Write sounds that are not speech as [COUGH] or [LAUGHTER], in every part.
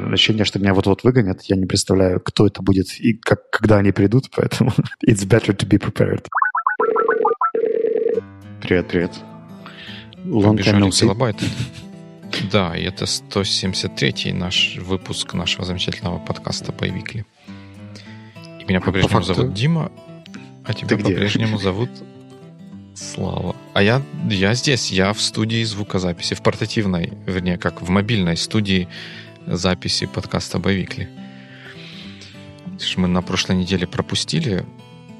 меня ощущение, что меня вот-вот выгонят. Я не представляю, кто это будет и как, когда они придут, поэтому [LAUGHS] it's better to be prepared. Привет, привет. Long time no. [LAUGHS] Да, и это 173-й наш выпуск нашего замечательного подкаста «Боевикли». И меня по-прежнему по зовут Дима, а тебя по-прежнему зовут Слава. А я, я здесь, я в студии звукозаписи, в портативной, вернее, как в мобильной студии записи подкаста «Боевикли». Мы на прошлой неделе пропустили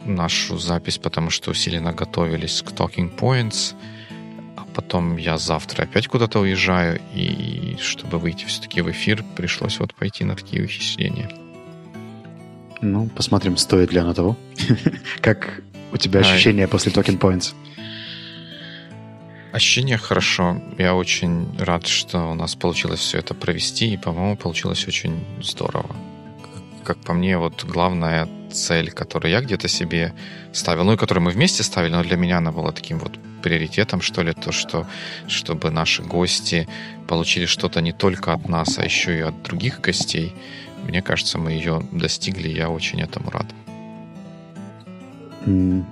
нашу запись, потому что усиленно готовились к Talking Points, а потом я завтра опять куда-то уезжаю, и чтобы выйти все-таки в эфир, пришлось вот пойти на такие ухищрения. Ну, посмотрим, стоит ли оно того. [LAUGHS] Как у тебя ощущения после Talking Points? Ощущения хорошо. Я очень рад, что у нас получилось все это провести, и, по-моему, получилось очень здорово. Как по мне, вот главная цель, которую я где-то себе ставил, ну и которую мы вместе ставили, но для меня она была таким вот приоритетом, что ли, то, что чтобы наши гости получили что-то не только от нас, а еще и от других гостей. Мне кажется, мы ее достигли, я очень этому рад.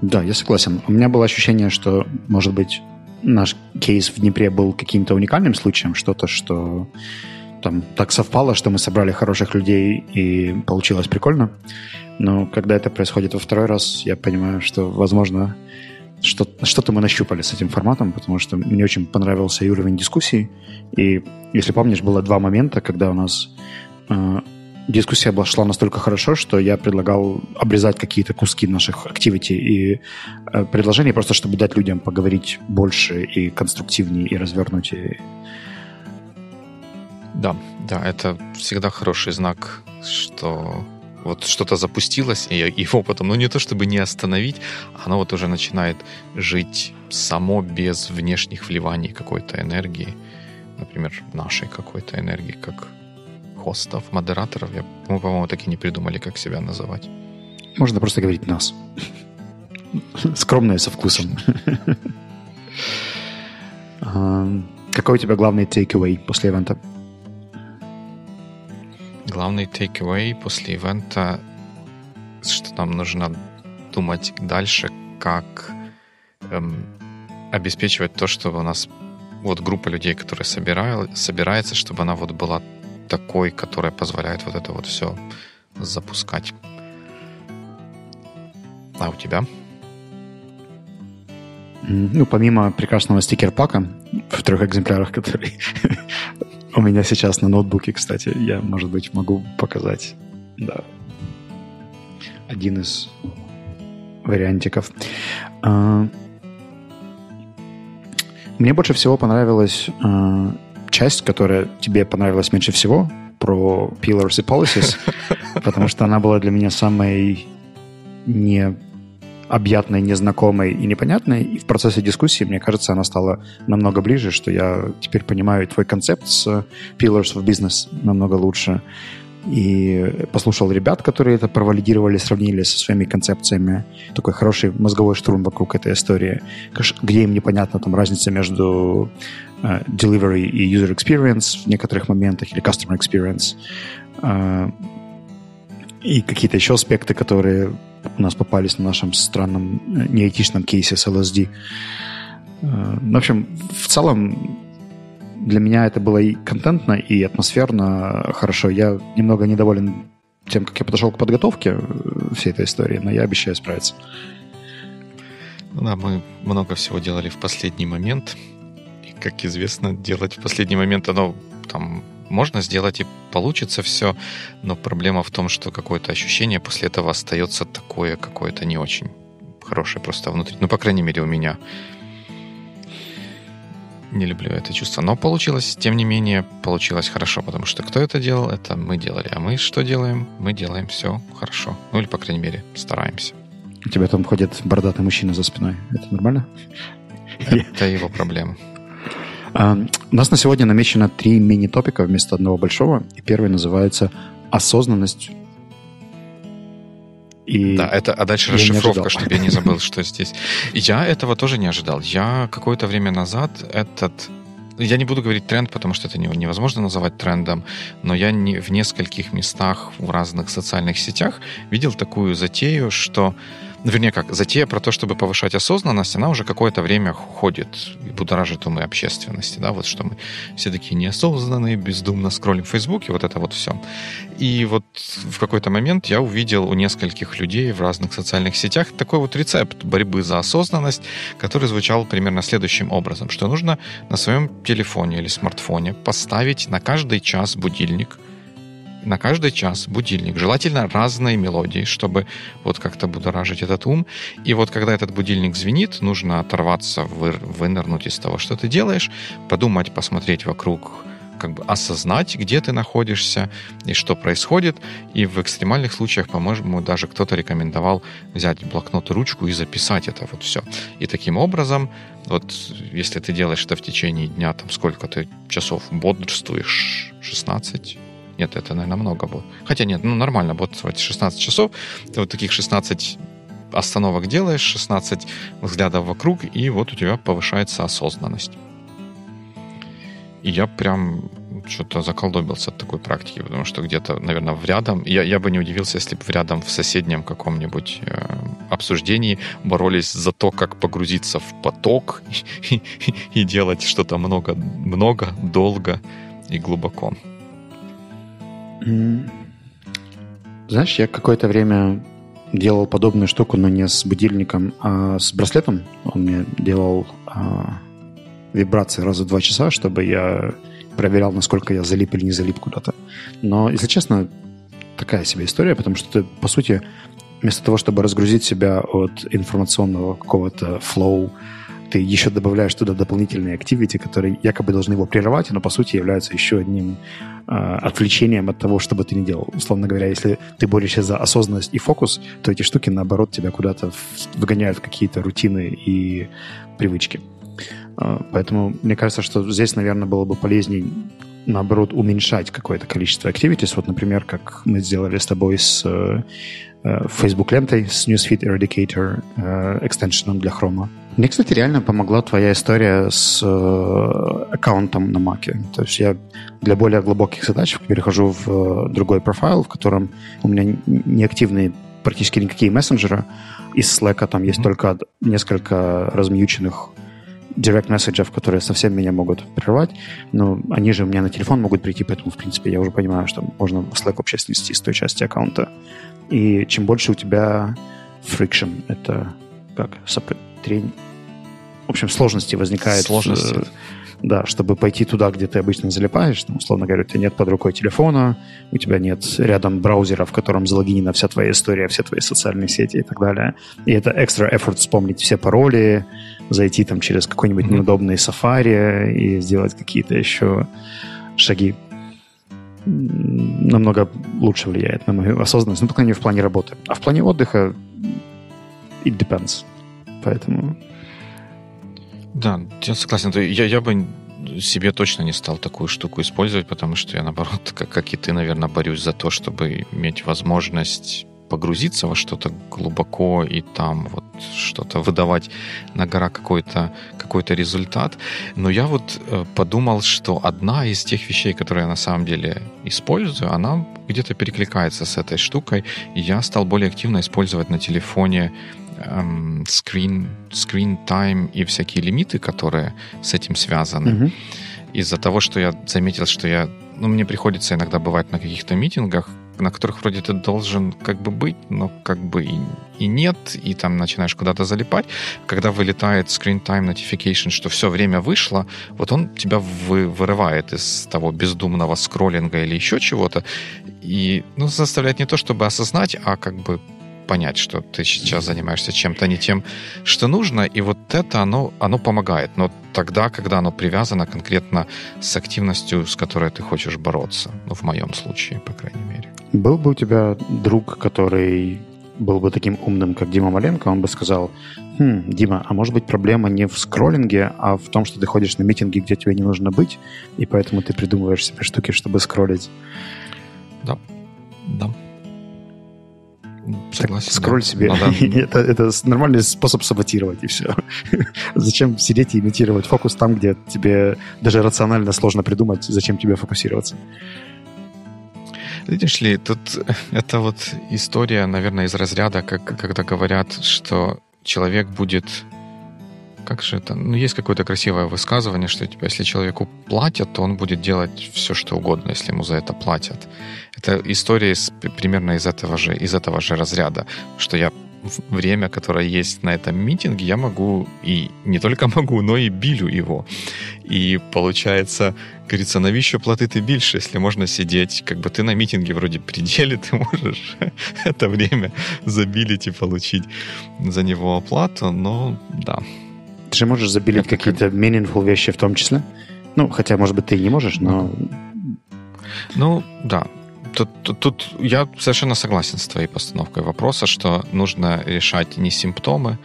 Да, я согласен. У меня было ощущение, что, может быть, наш кейс в Днепре был каким-то уникальным случаем, что-то, что там так совпало, что мы собрали хороших людей и получилось прикольно. Но когда это происходит во второй раз, я понимаю, что, возможно, что, что-то мы нащупали с этим форматом, потому что мне очень понравился и уровень дискуссии. И, если помнишь, было два момента, когда у нас э, дискуссия шла настолько хорошо, что я предлагал обрезать какие-то куски наших активити и э, предложений, просто чтобы дать людям поговорить больше и конструктивнее, и развернутее. Да, да, это всегда хороший знак, что вот что-то запустилось, и его потом, ну не то чтобы не остановить, оно вот уже начинает жить само без внешних вливаний какой-то энергии, например, нашей какой-то энергии, как хостов, модераторов. Я, мы, по-моему, так и не придумали, как себя называть. Можно просто говорить «нас». Скромное со вкусом. Какой у тебя главный takeaway после ивента? Главный takeaway после ивента, что нам нужно думать дальше, как эм, обеспечивать то, чтобы у нас вот группа людей, которая собирает, собирается, чтобы она вот была такой, которая позволяет вот это вот все запускать. А у тебя? Ну, помимо прекрасного стикер-пака в трех экземплярах, [LAUGHS] который у меня сейчас на ноутбуке, кстати, я, может быть, могу показать. Да. Один из вариантиков. А, мне больше всего понравилась а, часть, которая тебе понравилась меньше всего, про pillars и policies, [LAUGHS] потому что она была для меня самой не объятной, незнакомой и непонятной. И в процессе дискуссии, мне кажется, она стала намного ближе, что я теперь понимаю твой концепт с Pillars of Business намного лучше. И послушал ребят, которые это провалидировали, сравнили со своими концепциями. Такой хороший мозговой штурм вокруг этой истории. Где им непонятна там разница между uh, delivery и user experience в некоторых моментах, или customer experience. Uh, и какие-то еще аспекты, которые у нас попались на нашем странном э, неэтичном кейсе с LSD. Uh, в общем, в целом для меня это было и контентно, и атмосферно хорошо. Я немного недоволен тем, как я подошел к подготовке всей этой истории, но я обещаю справиться. Да, мы много всего делали в последний момент как известно, делать в последний момент оно там можно сделать и получится все, но проблема в том, что какое-то ощущение после этого остается такое какое-то не очень хорошее просто внутри. Ну, по крайней мере, у меня. Не люблю это чувство. Но получилось, тем не менее, получилось хорошо, потому что кто это делал, это мы делали. А мы что делаем? Мы делаем все хорошо. Ну, или, по крайней мере, стараемся. У тебя там ходит бородатый мужчина за спиной. Это нормально? Это его проблема. А, у нас на сегодня намечено три мини-топика вместо одного большого. И первый называется «Осознанность». И да, это, а дальше расшифровка, чтобы я не забыл, что здесь. Я этого тоже не ожидал. Я какое-то время назад этот я не буду говорить тренд, потому что это невозможно называть трендом, но я не, в нескольких местах в разных социальных сетях видел такую затею, что вернее как, затея про то, чтобы повышать осознанность, она уже какое-то время ходит и будоражит умы общественности, да, вот что мы все такие неосознанные, бездумно скроллим в Фейсбуке, вот это вот все. И вот в какой-то момент я увидел у нескольких людей в разных социальных сетях такой вот рецепт борьбы за осознанность, который звучал примерно следующим образом, что нужно на своем телефоне или смартфоне поставить на каждый час будильник – на каждый час будильник. Желательно разные мелодии, чтобы вот как-то будоражить этот ум. И вот когда этот будильник звенит, нужно оторваться, вы, вынырнуть из того, что ты делаешь, подумать, посмотреть вокруг, как бы осознать, где ты находишься и что происходит. И в экстремальных случаях, по-моему, даже кто-то рекомендовал взять блокнот и ручку и записать это вот все. И таким образом, вот если ты делаешь это в течение дня, там сколько ты часов бодрствуешь, 16, нет, это, наверное, много будет. Хотя нет, ну нормально будет 16 часов. Ты вот таких 16 остановок делаешь, 16 взглядов вокруг, и вот у тебя повышается осознанность. И я прям что-то заколдобился от такой практики, потому что где-то, наверное, в рядом, я, я бы не удивился, если бы в рядом в соседнем каком-нибудь э, обсуждении боролись за то, как погрузиться в поток [LAUGHS] и, и, и делать что-то много, много, долго и глубоко. Знаешь, я какое-то время делал подобную штуку, но не с будильником, а с браслетом. Он мне делал а, вибрации раз в два часа, чтобы я проверял, насколько я залип или не залип куда-то. Но, если честно, такая себе история, потому что ты, по сути, вместо того, чтобы разгрузить себя от информационного какого-то флоу, ты еще добавляешь туда дополнительные активити, которые якобы должны его прерывать, но по сути являются еще одним э, отвлечением от того, что бы ты ни делал. Условно говоря, если ты борешься за осознанность и фокус, то эти штуки, наоборот, тебя куда-то выгоняют в какие-то рутины и привычки. Э, поэтому мне кажется, что здесь, наверное, было бы полезнее наоборот, уменьшать какое-то количество activities. Вот, например, как мы сделали с тобой с э, Э, Facebook лентой с Newsfeed Eradicator э, экстеншеном для Chrome. Мне, кстати, реально помогла твоя история с э, аккаунтом на Mac. То есть я для более глубоких задач перехожу в другой профайл, в котором у меня неактивные практически никакие мессенджеры. Из Slack там есть mm-hmm. только несколько размьюченных direct месседжев, которые совсем меня могут прервать, но они же у меня на телефон могут прийти, поэтому, в принципе, я уже понимаю, что можно Slack вообще снести с той части аккаунта. И чем больше у тебя friction, это как сопротивление, в общем, сложности возникает. Сложности. Э, да, чтобы пойти туда, где ты обычно залипаешь, там, условно говоря, у тебя нет под рукой телефона, у тебя нет рядом браузера, в котором залогинена вся твоя история, все твои социальные сети и так далее. И это экстра effort вспомнить все пароли, зайти там через какой-нибудь mm-hmm. неудобный сафари и сделать какие-то еще шаги намного лучше влияет на мою осознанность, ну, только не в плане работы. А в плане отдыха it depends. Поэтому... Да, я согласен. Я, я бы себе точно не стал такую штуку использовать, потому что я, наоборот, [LAUGHS] как, как и ты, наверное, борюсь за то, чтобы иметь возможность погрузиться во что-то глубоко и там вот что-то выдавать на гора какой-то какой результат. Но я вот э, подумал, что одна из тех вещей, которые я на самом деле использую, она где-то перекликается с этой штукой, и я стал более активно использовать на телефоне эм, screen, screen time и всякие лимиты, которые с этим связаны. Mm-hmm. Из-за того, что я заметил, что я ну, мне приходится иногда бывать на каких-то митингах, на которых вроде ты должен как бы быть, но как бы и, и нет, и там начинаешь куда-то залипать. Когда вылетает screen time notification, что все время вышло, вот он тебя вы, вырывает из того бездумного скроллинга или еще чего-то, и ну, заставляет не то, чтобы осознать, а как бы понять, что ты сейчас занимаешься чем-то не тем, что нужно, и вот это, оно, оно помогает. Но тогда, когда оно привязано конкретно с активностью, с которой ты хочешь бороться. Ну, в моем случае, по крайней мере. Был бы у тебя друг, который был бы таким умным, как Дима Маленко, он бы сказал, хм, Дима, а может быть проблема не в скроллинге, а в том, что ты ходишь на митинги, где тебе не нужно быть, и поэтому ты придумываешь себе штуки, чтобы скроллить. Да, да. Согласен. Так, скроль да. себе. Надо... [LAUGHS] это, это нормальный способ саботировать, и все. [LAUGHS] зачем сидеть и имитировать фокус там, где тебе даже рационально сложно придумать, зачем тебе фокусироваться? Видишь ли, тут это вот история, наверное, из разряда, как когда говорят, что человек будет как же это? Ну, есть какое-то красивое высказывание, что типа, если человеку платят, то он будет делать все, что угодно, если ему за это платят. Это история из, примерно из этого, же, из этого же разряда, что я время, которое есть на этом митинге, я могу и не только [LAUGHS] могу, но и билю его. И получается, говорится, навіщо платити більше, если можно сидеть, как бы ты на митинге вроде пределе, [LAUGHS] ты можешь [LAUGHS] это время забилить и получить за него оплату, но да, ты же можешь забилить какие-то meaningful вещи в том числе. Ну, хотя, может быть, ты и не можешь, но... Ну, да. Тут, тут, тут я совершенно согласен с твоей постановкой вопроса, что нужно решать не симптомы,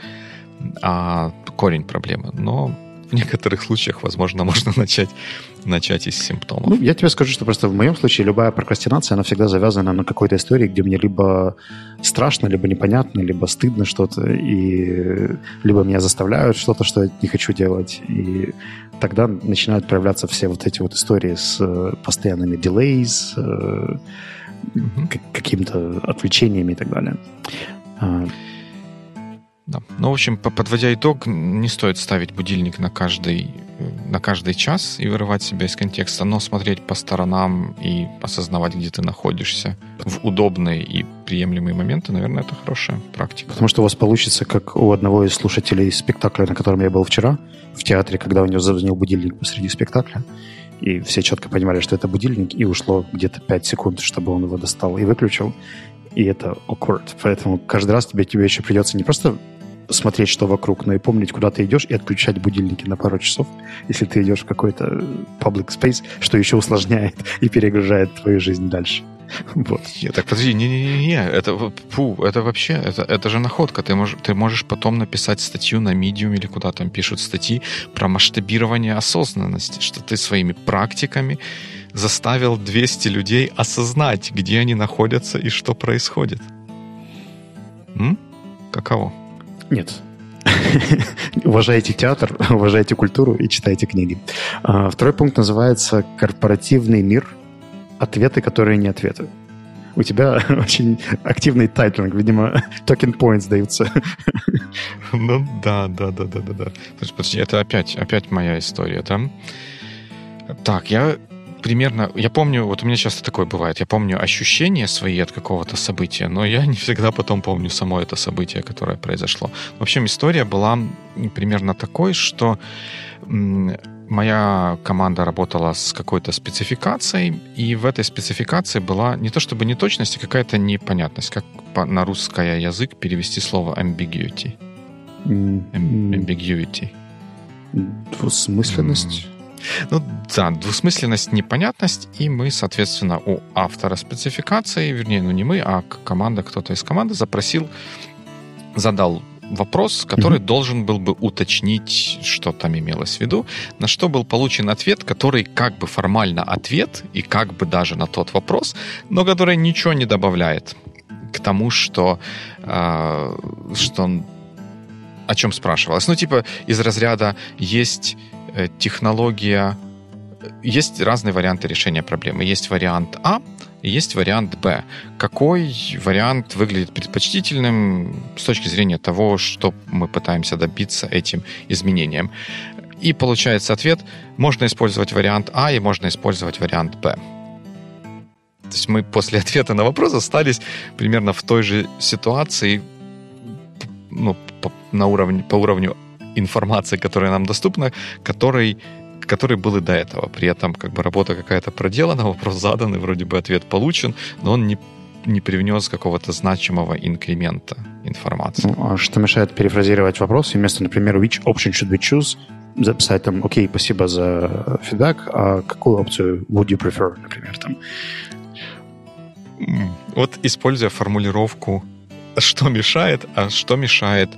а корень проблемы. Но в некоторых случаях, возможно, [LAUGHS] можно начать, начать из симптомов. Ну, я тебе скажу, что просто в моем случае любая прокрастинация, она всегда завязана на какой-то истории, где мне либо страшно, либо непонятно, либо стыдно что-то, и либо меня заставляют что-то, что я не хочу делать. И тогда начинают проявляться все вот эти вот истории с э, постоянными delays, mm-hmm. какими-то отвлечениями и так далее. Да. Ну, в общем, подводя итог, не стоит ставить будильник на каждый, на каждый час и вырывать себя из контекста, но смотреть по сторонам и осознавать, где ты находишься в удобные и приемлемые моменты, наверное, это хорошая практика. Потому что у вас получится, как у одного из слушателей спектакля, на котором я был вчера, в театре, когда у него зазвонил будильник посреди спектакля, и все четко понимали, что это будильник, и ушло где-то 5 секунд, чтобы он его достал и выключил. И это awkward. Поэтому каждый раз тебе, тебе еще придется не просто смотреть, что вокруг, но и помнить, куда ты идешь, и отключать будильники на пару часов, если ты идешь в какой-то public space, что еще усложняет и перегружает твою жизнь дальше. Вот. Нет, так подожди, не-не-не, это, фу, это вообще, это, это же находка. Ты можешь, ты можешь потом написать статью на Medium или куда там пишут статьи про масштабирование осознанности, что ты своими практиками заставил 200 людей осознать, где они находятся и что происходит. М? Каково? Нет. [LAUGHS] уважайте театр, [LAUGHS] уважайте культуру и читайте книги. А, второй пункт называется «Корпоративный мир. Ответы, которые не ответы». У тебя [LAUGHS] очень активный titling, видимо, токен points даются. Ну да, да, да, да, да, да. Подожди, это опять, опять моя история, да? Так, я примерно, я помню, вот у меня часто такое бывает, я помню ощущения свои от какого-то события, но я не всегда потом помню само это событие, которое произошло. В общем, история была примерно такой, что моя команда работала с какой-то спецификацией, и в этой спецификации была не то чтобы неточность, а какая-то непонятность. Как на русский язык перевести слово ambiguity? Ambiguity. Двусмысленность? Ну да, двусмысленность, непонятность, и мы, соответственно, у автора спецификации, вернее, ну не мы, а команда, кто-то из команды запросил, задал вопрос, который mm-hmm. должен был бы уточнить, что там имелось в виду, на что был получен ответ, который как бы формально ответ и как бы даже на тот вопрос, но который ничего не добавляет к тому, что, э, что о чем спрашивалось. Ну, типа, из разряда есть технология... Есть разные варианты решения проблемы. Есть вариант А, есть вариант Б. Какой вариант выглядит предпочтительным с точки зрения того, что мы пытаемся добиться этим изменением? И получается ответ, можно использовать вариант А и можно использовать вариант Б. То есть мы после [LAUGHS] ответа на вопрос остались примерно в той же ситуации, ну, по, на уровне, по уровню информации, которая нам доступна, который который был и до этого. При этом как бы работа какая-то проделана, вопрос задан, и вроде бы ответ получен, но он не, не привнес какого-то значимого инкремента информации. Ну, а что мешает перефразировать вопрос и вместо, например, which option should we choose, записать там, окей, спасибо за фидбэк, а какую опцию would you prefer, например, там? Вот используя формулировку «что мешает», а что мешает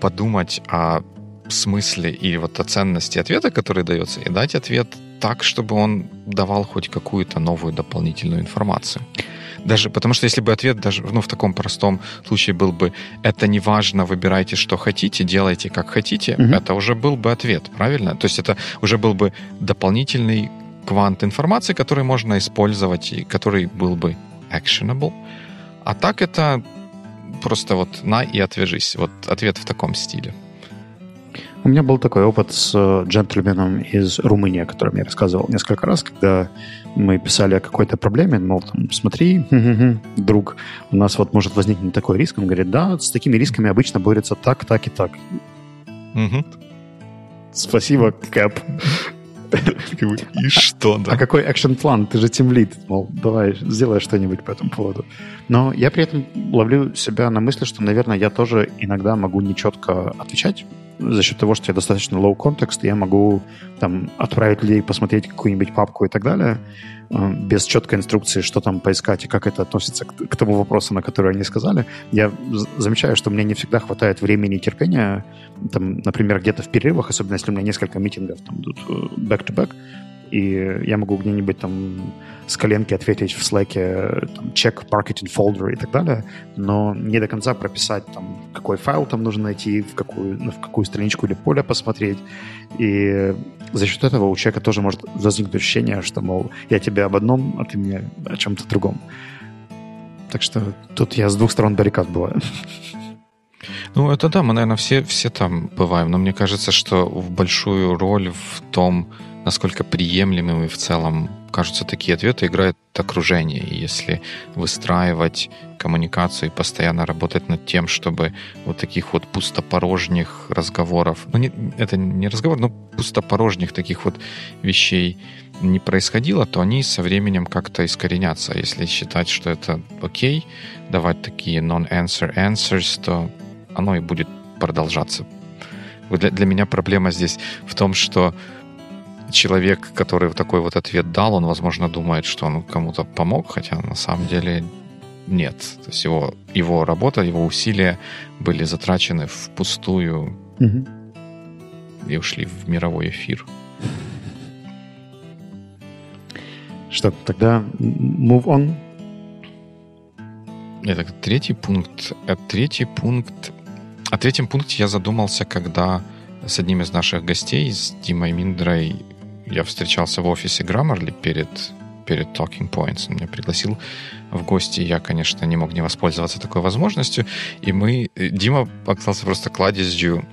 подумать о смысле и вот о ценности ответа, который дается, и дать ответ так, чтобы он давал хоть какую-то новую дополнительную информацию. Даже потому что если бы ответ даже ну, в таком простом случае был бы «это не важно, выбирайте, что хотите, делайте, как хотите», угу. это уже был бы ответ, правильно? То есть это уже был бы дополнительный квант информации, который можно использовать и который был бы actionable. А так это просто вот на и отвяжись. Вот ответ в таком стиле. У меня был такой опыт с э, джентльменом из Румынии, о котором я рассказывал несколько раз, когда мы писали о какой-то проблеме, мол, там, смотри, [LAUGHS] друг, у нас вот может возникнуть такой риск. Он говорит, да, с такими рисками обычно борются так, так и так. Спасибо, Кэп. [LAUGHS] И что, да? А какой экшен-план? Ты же тимлит. Мол, давай, сделай что-нибудь по этому поводу. Но я при этом ловлю себя на мысли, что, наверное, я тоже иногда могу нечетко отвечать за счет того, что я достаточно low context, я могу там отправить людей посмотреть какую-нибудь папку и так далее, э, без четкой инструкции, что там поискать и как это относится к, к тому вопросу, на который они сказали. Я замечаю, что мне не всегда хватает времени и терпения, там, например, где-то в перерывах, особенно если у меня несколько митингов там идут э, back-to-back, и я могу где-нибудь там с коленки ответить в Slack там, check marketing folder и так далее, но не до конца прописать, там, какой файл там нужно найти, в какую, ну, в какую страничку или поле посмотреть. И за счет этого у человека тоже может возникнуть ощущение, что, мол, я тебе об одном, а ты мне о чем-то другом. Так что тут я с двух сторон баррикад бываю. Ну, это да, мы, наверное, все, все там бываем, но мне кажется, что в большую роль в том, насколько приемлемыми в целом кажутся такие ответы, играет окружение. И если выстраивать коммуникацию и постоянно работать над тем, чтобы вот таких вот пустопорожних разговоров, ну, не, это не разговор, но пустопорожних таких вот вещей не происходило, то они со временем как-то искоренятся. Если считать, что это окей, давать такие non-answer answers, то оно и будет продолжаться. Для, для меня проблема здесь в том, что человек, который такой вот ответ дал, он, возможно, думает, что он кому-то помог, хотя на самом деле нет. То есть его, его работа, его усилия были затрачены впустую угу. и ушли в мировой эфир. Что, тогда move on? Это третий пункт. А третий пункт... О третьем пункте я задумался, когда с одним из наших гостей, с Димой Миндрой, я встречался в офисе Grammarly перед, перед Talking Points. Он меня пригласил в гости. Я, конечно, не мог не воспользоваться такой возможностью. И мы... Дима оказался просто кладезью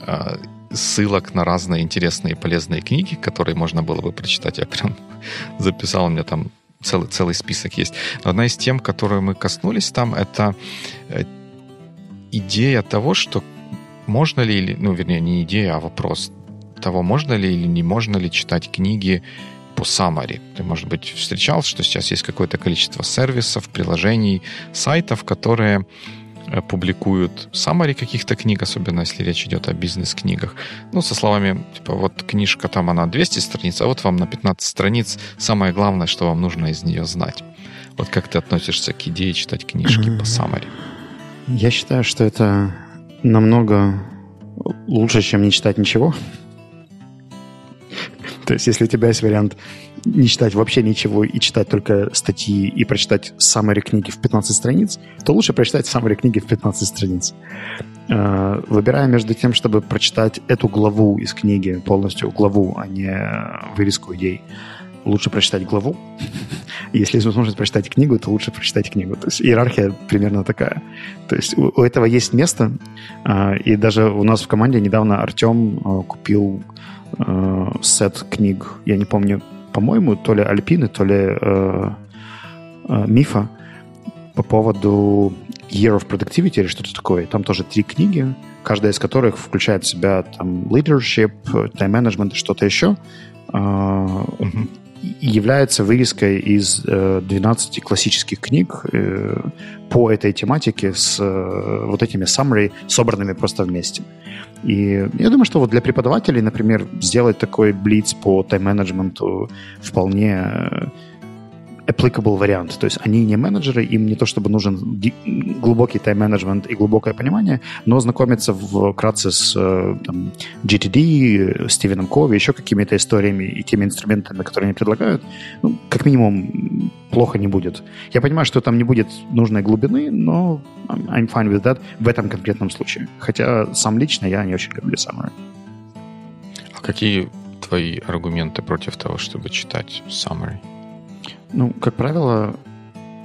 э, ссылок на разные интересные и полезные книги, которые можно было бы прочитать. Я прям [LAUGHS] записал, у меня там целый, целый список есть. Но одна из тем, которую мы коснулись там, это э, идея того, что можно ли, ну, вернее, не идея, а вопрос того, можно ли или не можно ли читать книги по summary. Ты, может быть, встречал, что сейчас есть какое-то количество сервисов, приложений, сайтов, которые э, публикуют summary каких-то книг, особенно если речь идет о бизнес-книгах. Ну, со словами, типа, вот книжка там, она 200 страниц, а вот вам на 15 страниц самое главное, что вам нужно из нее знать. Вот как ты относишься к идее читать книжки mm-hmm. по summary? Я считаю, что это намного лучше, чем не читать ничего. То есть, если у тебя есть вариант не читать вообще ничего и читать только статьи и прочитать summary книги в 15 страниц, то лучше прочитать summary книги в 15 страниц. Э, выбирая между тем, чтобы прочитать эту главу из книги, полностью главу, а не вырезку идей, лучше прочитать главу. [LAUGHS] Если есть возможность прочитать книгу, то лучше прочитать книгу. То есть иерархия примерно такая. То есть у, у этого есть место. Э, и даже у нас в команде недавно Артем э, купил э, сет книг, я не помню, по-моему, то ли Альпины, то ли э, э, Мифа по поводу Year of Productivity или что-то такое. Там тоже три книги, каждая из которых включает в себя там leadership, time management и что-то еще. Э, mm-hmm является вырезкой из э, 12 классических книг э, по этой тематике с э, вот этими summary, собранными просто вместе. И я думаю, что вот для преподавателей, например, сделать такой блиц по тайм-менеджменту вполне applicable вариант. То есть они не менеджеры, им не то чтобы нужен глубокий тайм-менеджмент и глубокое понимание, но знакомиться вкратце с э, там, GTD, Стивеном Кови, еще какими-то историями и теми инструментами, которые они предлагают, ну, как минимум плохо не будет. Я понимаю, что там не будет нужной глубины, но I'm fine with that в этом конкретном случае. Хотя сам лично я не очень люблю summary. А какие твои аргументы против того, чтобы читать summary? Ну, как правило,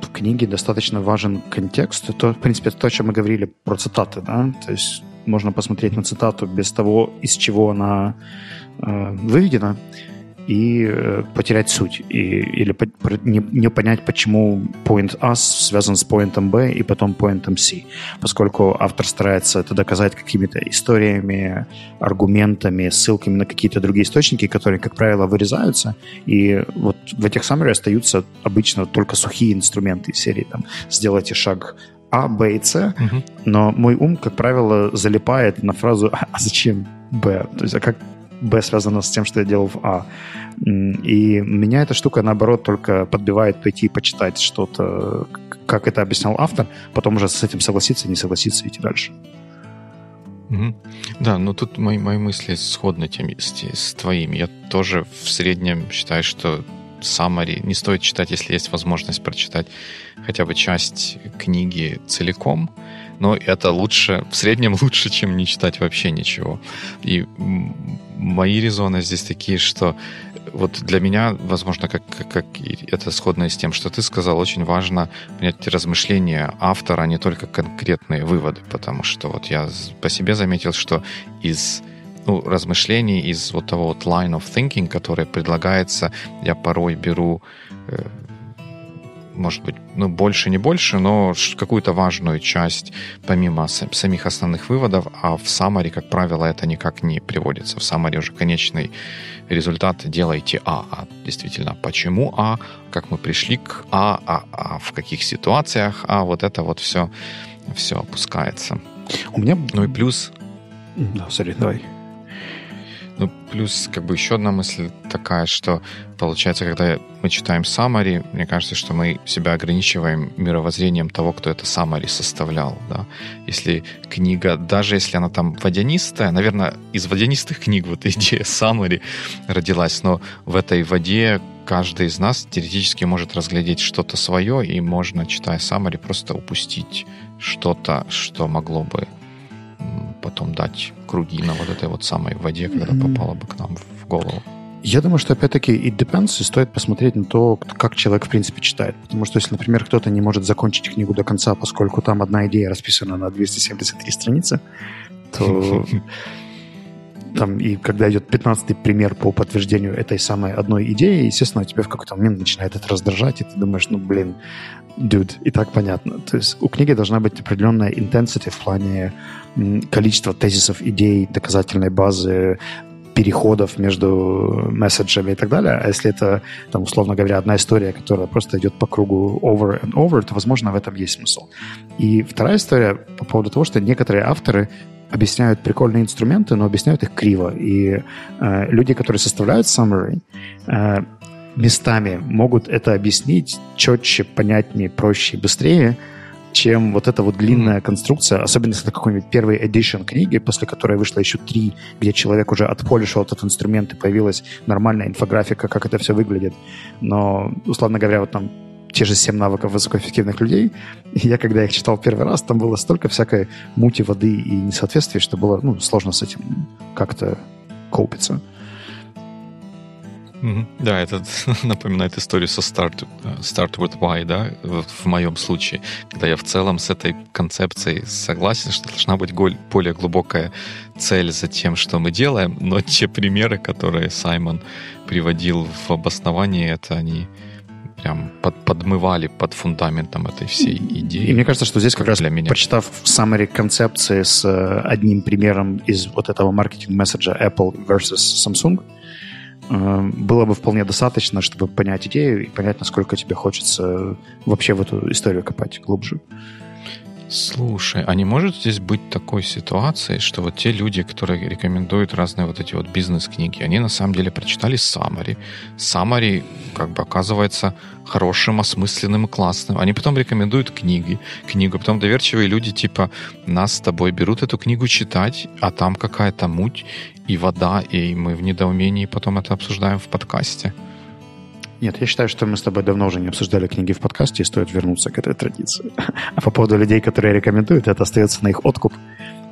в книге достаточно важен контекст. Это, в принципе, это то, о чем мы говорили про цитаты, да? То есть можно посмотреть на цитату без того, из чего она э, выведена и э, потерять суть, и, или по, не, не понять, почему point A связан с поинтом B и потом поинтом C, поскольку автор старается это доказать какими-то историями, аргументами, ссылками на какие-то другие источники, которые, как правило, вырезаются, и вот в этих summary остаются обычно только сухие инструменты серии, там, сделайте шаг а, Б и С, угу. но мой ум, как правило, залипает на фразу «А зачем Б?» То есть, а как Б связано с тем, что я делал в А. И меня эта штука, наоборот, только подбивает пойти почитать что-то, как это объяснял автор, потом уже с этим согласиться, не согласиться, идти дальше. Угу. Да, но тут мои, мои мысли сходны тем, с, с твоими. Я тоже в среднем считаю, что summary не стоит читать, если есть возможность прочитать хотя бы часть книги целиком, но это лучше, в среднем [LAUGHS] лучше, чем не читать вообще ничего. И мои резоны здесь такие, что вот для меня, возможно, как, как, как это сходно с тем, что ты сказал, очень важно понять размышления автора, а не только конкретные выводы, потому что вот я по себе заметил, что из ну, размышлений, из вот того вот line of thinking, который предлагается, я порой беру э, может быть, ну, больше, не больше, но какую-то важную часть, помимо самих основных выводов, а в summary, как правило, это никак не приводится. В summary уже конечный результат делайте А. А действительно, почему А, как мы пришли к А, а, а в каких ситуациях А, вот это вот все, все опускается. У меня... Ну и плюс... Да, сори, давай. Ну, плюс, как бы еще одна мысль такая, что получается, когда мы читаем summary, мне кажется, что мы себя ограничиваем мировоззрением того, кто это summary составлял, да. Если книга, даже если она там водянистая, наверное, из водянистых книг вот идея summary родилась, но в этой воде каждый из нас теоретически может разглядеть что-то свое, и можно, читая summary, просто упустить что-то, что могло бы потом дать круги на вот этой вот самой воде, когда mm-hmm. попало бы к нам в голову? Я думаю, что опять-таки it depends, и стоит посмотреть на то, как человек в принципе читает. Потому что если, например, кто-то не может закончить книгу до конца, поскольку там одна идея расписана на 273 страницы, то [LAUGHS] там, и когда идет 15 пример по подтверждению этой самой одной идеи, естественно, тебя в какой-то момент начинает это раздражать, и ты думаешь, ну, блин, dude, и так понятно. То есть у книги должна быть определенная intensity в плане количества тезисов, идей, доказательной базы, переходов между месседжами и так далее. А если это, там, условно говоря, одна история, которая просто идет по кругу over and over, то, возможно, в этом есть смысл. И вторая история по поводу того, что некоторые авторы объясняют прикольные инструменты, но объясняют их криво. И э, люди, которые составляют summary, э, местами могут это объяснить четче, понятнее, проще и быстрее, чем вот эта вот длинная mm-hmm. конструкция, особенно если это какой-нибудь первый edition книги, после которой вышло еще три, где человек уже отполишил этот инструмент и появилась нормальная инфографика, как это все выглядит. Но, условно говоря, вот там те же семь навыков высокоэффективных людей. И я, когда их читал первый раз, там было столько всякой мути, воды и несоответствий, что было ну, сложно с этим как-то копиться. Да, это [LAUGHS] напоминает историю со Start, start with Why, да, в моем случае, когда я в целом с этой концепцией согласен, что должна быть более глубокая цель за тем, что мы делаем, но те примеры, которые Саймон приводил в обосновании, это они прям под, подмывали под фундаментом этой всей идеи. И мне кажется, что здесь как, раз, для меня. почитав summary концепции с э, одним примером из вот этого маркетинг-месседжа Apple versus Samsung, э, было бы вполне достаточно, чтобы понять идею и понять, насколько тебе хочется вообще в эту историю копать глубже. Слушай, а не может здесь быть такой ситуации, что вот те люди, которые рекомендуют разные вот эти вот бизнес-книги, они на самом деле прочитали Summary. Summary как бы оказывается хорошим, осмысленным и классным. Они потом рекомендуют книги, книгу. Потом доверчивые люди типа нас с тобой берут эту книгу читать, а там какая-то муть и вода, и мы в недоумении потом это обсуждаем в подкасте. Нет, я считаю, что мы с тобой давно уже не обсуждали книги в подкасте, и стоит вернуться к этой традиции. [LAUGHS] А по поводу людей, которые рекомендуют, это остается на их откуп.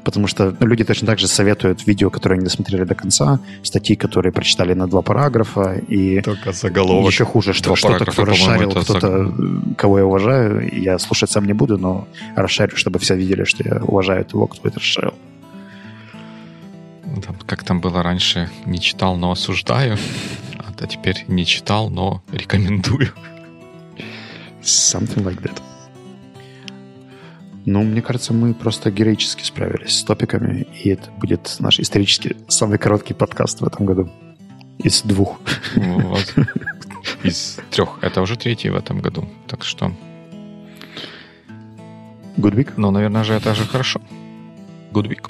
Потому что ну, люди точно так же советуют видео, которые они досмотрели до конца, статьи, которые прочитали на два параграфа, и Только заголовок. еще хуже, что что-то, кто расшарил, кто-то, заг... кого я уважаю, я слушать сам не буду, но расшарю, чтобы все видели, что я уважаю того, кто это расшарил. Как там было раньше, не читал, но осуждаю, а теперь не читал, но рекомендую. Something like that. Ну, мне кажется, мы просто героически справились с топиками, и это будет наш исторически самый короткий подкаст в этом году. Из двух. Вот. Из трех. Это уже третий в этом году. Так что... Good week? Ну, наверное же, это же хорошо. Good week.